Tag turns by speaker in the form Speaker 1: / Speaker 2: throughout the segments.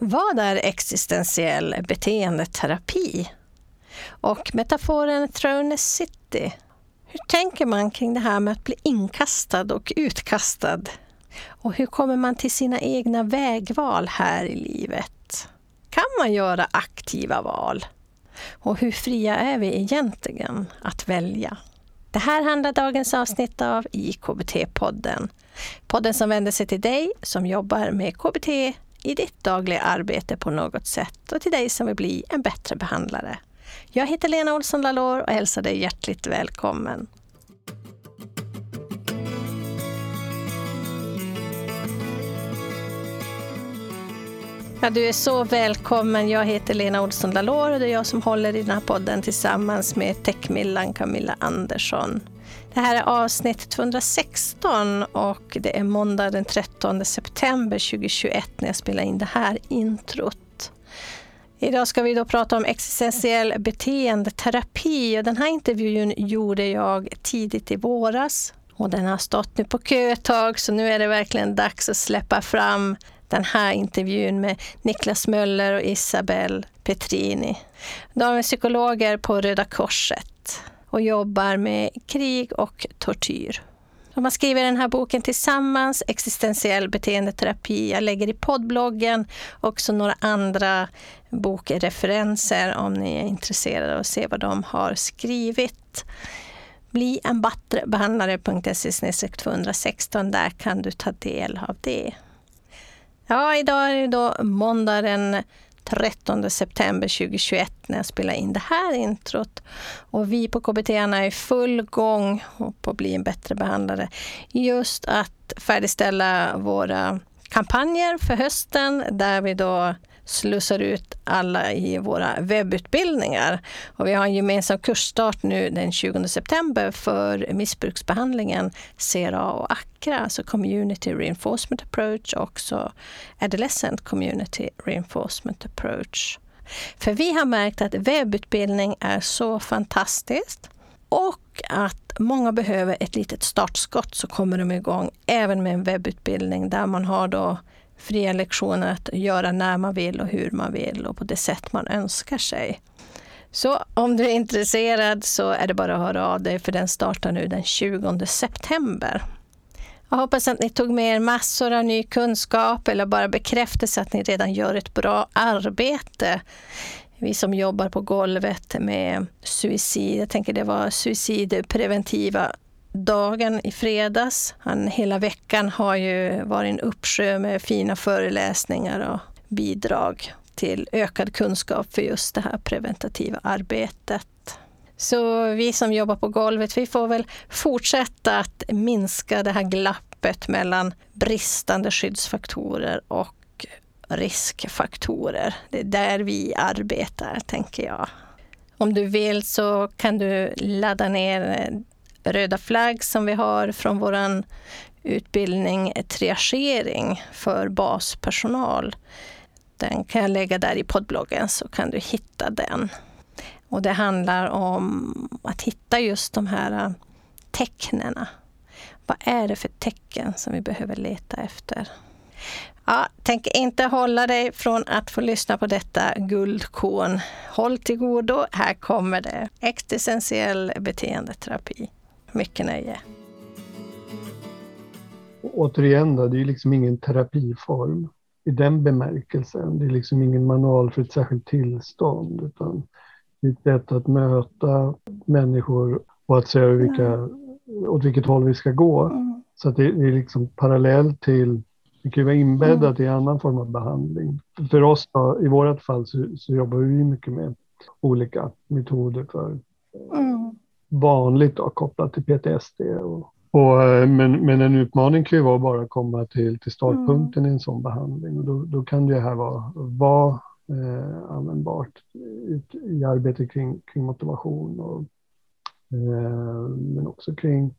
Speaker 1: Vad är existentiell beteendeterapi? Och metaforen Throne City. Hur tänker man kring det här med att bli inkastad och utkastad? Och hur kommer man till sina egna vägval här i livet? Kan man göra aktiva val? Och hur fria är vi egentligen att välja? Det här handlar dagens avsnitt av i KBT-podden. Podden som vänder sig till dig som jobbar med KBT i ditt dagliga arbete på något sätt och till dig som vill bli en bättre behandlare. Jag heter Lena Olsson Lalor och hälsar dig hjärtligt välkommen. Ja, du är så välkommen. Jag heter Lena Olsson Dalor och det är jag som håller i den här podden tillsammans med techmillan Camilla Andersson. Det här är avsnitt 216 och det är måndag den 13 september 2021 när jag spelar in det här introt. Idag ska vi då prata om existentiell beteendeterapi och den här intervjun gjorde jag tidigt i våras och den har stått nu på kö ett tag så nu är det verkligen dags att släppa fram den här intervjun med Niklas Möller och Isabel Petrini. De är psykologer på Röda Korset och jobbar med krig och tortyr. De har skrivit den här boken tillsammans, Existentiell beteendeterapi. Jag lägger i poddbloggen också några andra bokreferenser om ni är intresserade av att se vad de har skrivit. Bli en bättre behandlare.se 216. Där kan du ta del av det. Ja, idag är det då måndag den 13 september 2021 när jag spelar in det här introt. Och vi på KBT är i full gång på att bli en bättre behandlare. Just att färdigställa våra kampanjer för hösten där vi då slussar ut alla i våra webbutbildningar. Och vi har en gemensam kursstart nu den 20 september för missbruksbehandlingen CRA och ACRA, alltså Community Reinforcement Approach och också Adolescent Community Reinforcement Approach. För vi har märkt att webbutbildning är så fantastiskt och att många behöver ett litet startskott så kommer de igång även med en webbutbildning där man har då fria lektioner att göra när man vill och hur man vill och på det sätt man önskar sig. Så om du är intresserad så är det bara att höra av dig för den startar nu den 20 september. Jag hoppas att ni tog med er massor av ny kunskap eller bara bekräftelse att ni redan gör ett bra arbete. Vi som jobbar på golvet med suicid, jag tänker det var suicidpreventiva dagen i fredags. Han, hela veckan har ju varit en uppsjö med fina föreläsningar och bidrag till ökad kunskap för just det här preventativa arbetet. Så vi som jobbar på golvet, vi får väl fortsätta att minska det här glappet mellan bristande skyddsfaktorer och riskfaktorer. Det är där vi arbetar, tänker jag. Om du vill så kan du ladda ner röda flagg som vi har från vår utbildning triagering för baspersonal. Den kan jag lägga där i poddbloggen så kan du hitta den. Och det handlar om att hitta just de här äh, tecknen. Vad är det för tecken som vi behöver leta efter? Ja, tänk inte hålla dig från att få lyssna på detta guldkorn. Håll till godo, här kommer det. Existentiell beteendeterapi. Mycket nöje.
Speaker 2: Återigen, då, det är liksom ingen terapiform i den bemärkelsen. Det är liksom ingen manual för ett särskilt tillstånd utan det är ett sätt att möta människor och att se vilka, åt vilket håll vi ska gå. Mm. Så att det är liksom parallellt till, det kan ju vara inbäddat mm. i annan form av behandling. För oss då, i vårt fall så, så jobbar vi mycket med olika metoder för mm vanligt då, kopplat till PTSD. Och, och, eh, men, men en utmaning kan ju vara bara att komma till, till startpunkten mm. i en sån behandling. Och då, då kan det här vara, vara eh, användbart i, i arbetet kring, kring motivation och, eh, men också kring,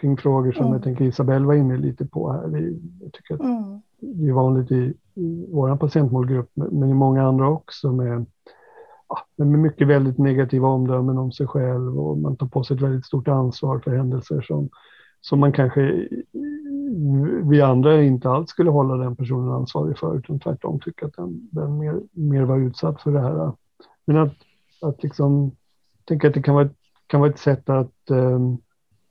Speaker 2: kring frågor som mm. jag tänker Isabelle var inne lite på här. Vi, jag tycker att mm. det är vanligt i, i vår patientmålgrupp men i många andra också med med mycket väldigt negativa omdömen om sig själv och man tar på sig ett väldigt stort ansvar för händelser som, som man kanske vi andra inte alls skulle hålla den personen ansvarig för utan tvärtom tycka att den, den mer, mer var utsatt för det här. Men att, att liksom tänka att det kan vara, kan vara ett sätt att, um,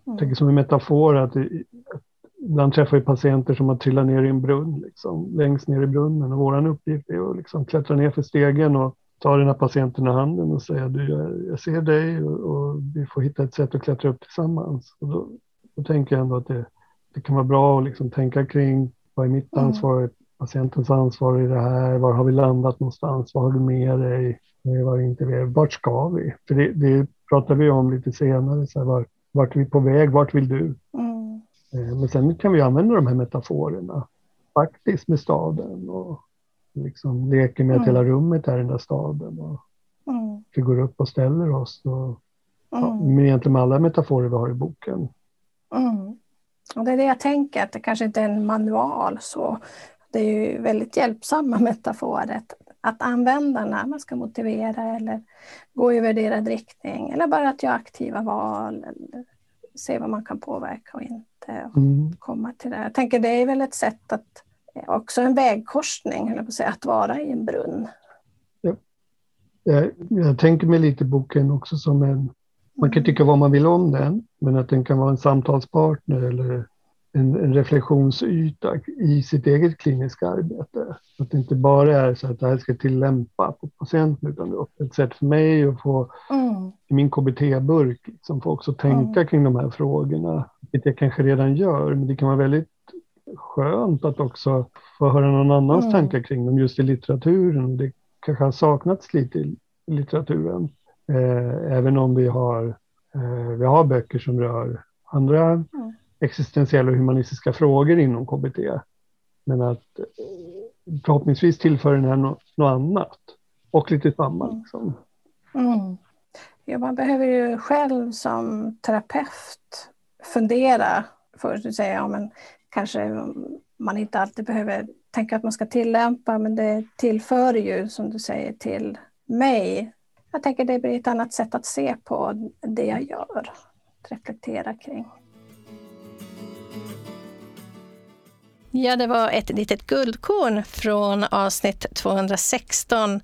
Speaker 2: mm. tänka som en metafor, att, att ibland träffar vi patienter som har trillat ner i en brunn, liksom, längst ner i brunnen och vår uppgift är att liksom klättra ner för stegen och ta den här patienten i handen och säga du, jag, ser dig och, och, vi får hitta ett sätt att klättra upp tillsammans. Och då, då tänker jag ändå att det, det kan vara bra att liksom tänka kring vad är mitt mm. ansvar, mm. patientens ansvar i det här, var har vi landat någonstans, vad har du med dig, vad är inte vi, vart ska vi? För det, det pratar vi om lite senare, så här, var, vart är vi på väg, vart vill du? Mm. Eh, men sen kan vi använda de här metaforerna faktiskt med staden och liksom leker med att hela mm. rummet är den där staden. Och mm. Vi går upp och ställer oss. Och, ja, mm. med egentligen alla metaforer vi har i boken.
Speaker 1: Mm. Och det är det jag tänker, att det kanske inte är en manual så. Det är ju väldigt hjälpsamma metaforer att använda när man ska motivera eller gå i värderad riktning eller bara att göra aktiva val eller se vad man kan påverka och inte och mm. komma till det. Jag tänker det är väl ett sätt att också en vägkorsning, eller på säga, att vara i en brunn.
Speaker 2: Ja. Jag, jag tänker mig lite boken också som en, man kan mm. tycka vad man vill om den, men att den kan vara en samtalspartner eller en, en reflektionsyta i sitt eget kliniska arbete. Att det inte bara är så att det här ska tillämpa på patienten utan det är ett sätt för mig att få mm. i min KBT-burk liksom, få också tänka mm. kring de här frågorna. Vilket jag kanske redan gör, men det kan vara väldigt skönt att också få höra någon annans mm. tankar kring dem just i litteraturen. Det kanske har saknats lite i litteraturen. Eh, även om vi har, eh, vi har böcker som rör andra mm. existentiella och humanistiska frågor inom KBT. Men att eh, förhoppningsvis tillför den här något, något annat och lite samma. Mm. Liksom.
Speaker 1: Mm. Ja, man behöver ju själv som terapeut fundera först och säga ja, men kanske man inte alltid behöver tänka att man ska tillämpa, men det tillför ju, som du säger, till mig. Jag tänker det blir ett annat sätt att se på det jag gör, att reflektera kring. Ja, det var ett litet guldkorn från avsnitt 216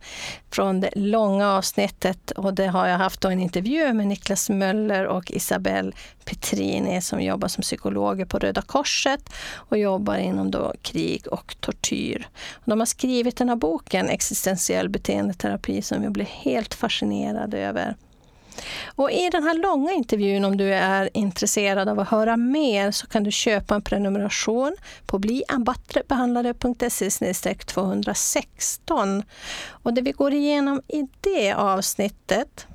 Speaker 1: från det långa avsnittet och det har jag haft en intervju med Niklas Möller och Isabelle Petrini som jobbar som psykologer på Röda Korset och jobbar inom då krig och tortyr. De har skrivit den här boken Existentiell beteendeterapi som jag blev helt fascinerad över. Och I den här långa intervjun, om du är intresserad av att höra mer, så kan du köpa en prenumeration på bliambattrebehandlare.se 216. Och det vi går igenom i det avsnittet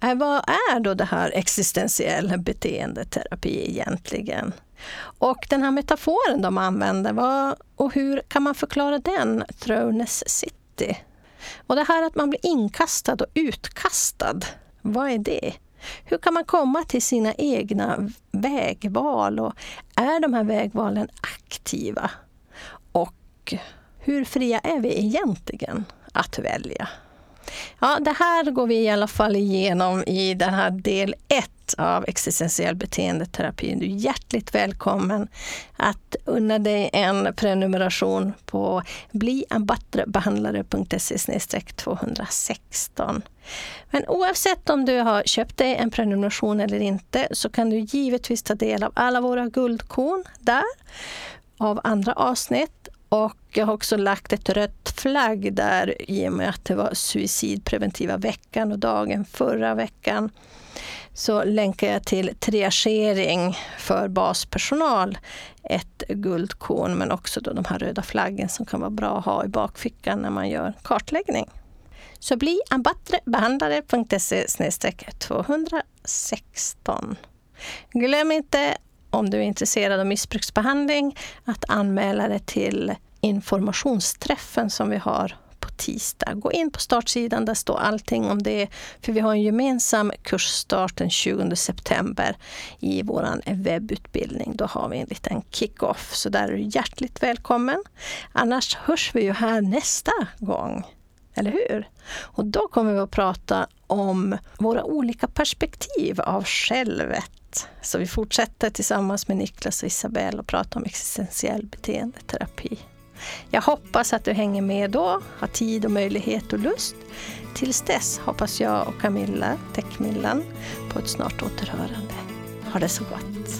Speaker 1: är vad är då det här existentiell beteendeterapi egentligen? Och den här metaforen de använder, vad, och hur kan man förklara den? Thrones City. Och det här att man blir inkastad och utkastad vad är det? Hur kan man komma till sina egna vägval? Och är de här vägvalen aktiva? Och hur fria är vi egentligen att välja? Ja, det här går vi i alla fall igenom i den här del 1 av existentiell beteendeterapi. Du är hjärtligt välkommen att unna dig en prenumeration på bliambattrebehandlare.se 216. Men oavsett om du har köpt dig en prenumeration eller inte så kan du givetvis ta del av alla våra guldkorn där, av andra avsnitt och jag har också lagt ett rött flagg där i och med att det var suicidpreventiva veckan och dagen förra veckan så länkar jag till triagering för baspersonal, ett guldkorn men också då de här röda flaggen som kan vara bra att ha i bakfickan när man gör kartläggning. Så bli ambattrebehandlare.se 216. Glöm inte om du är intresserad av missbruksbehandling att anmäla dig till informationsträffen som vi har på tisdag. Gå in på startsidan, där står allting om det. För vi har en gemensam kursstart den 20 september i vår webbutbildning. Då har vi en liten kick-off, så där är du hjärtligt välkommen. Annars hörs vi ju här nästa gång. Eller hur? Och då kommer vi att prata om våra olika perspektiv av självet avsnitt. Så vi fortsätter tillsammans med Niklas och Isabelle och prata om existentiell beteendeterapi. Jag hoppas att du hänger med då, har tid och möjlighet och lust. Tills dess hoppas jag och Camilla, Täckmillan på ett snart återhörande. Ha det så gott!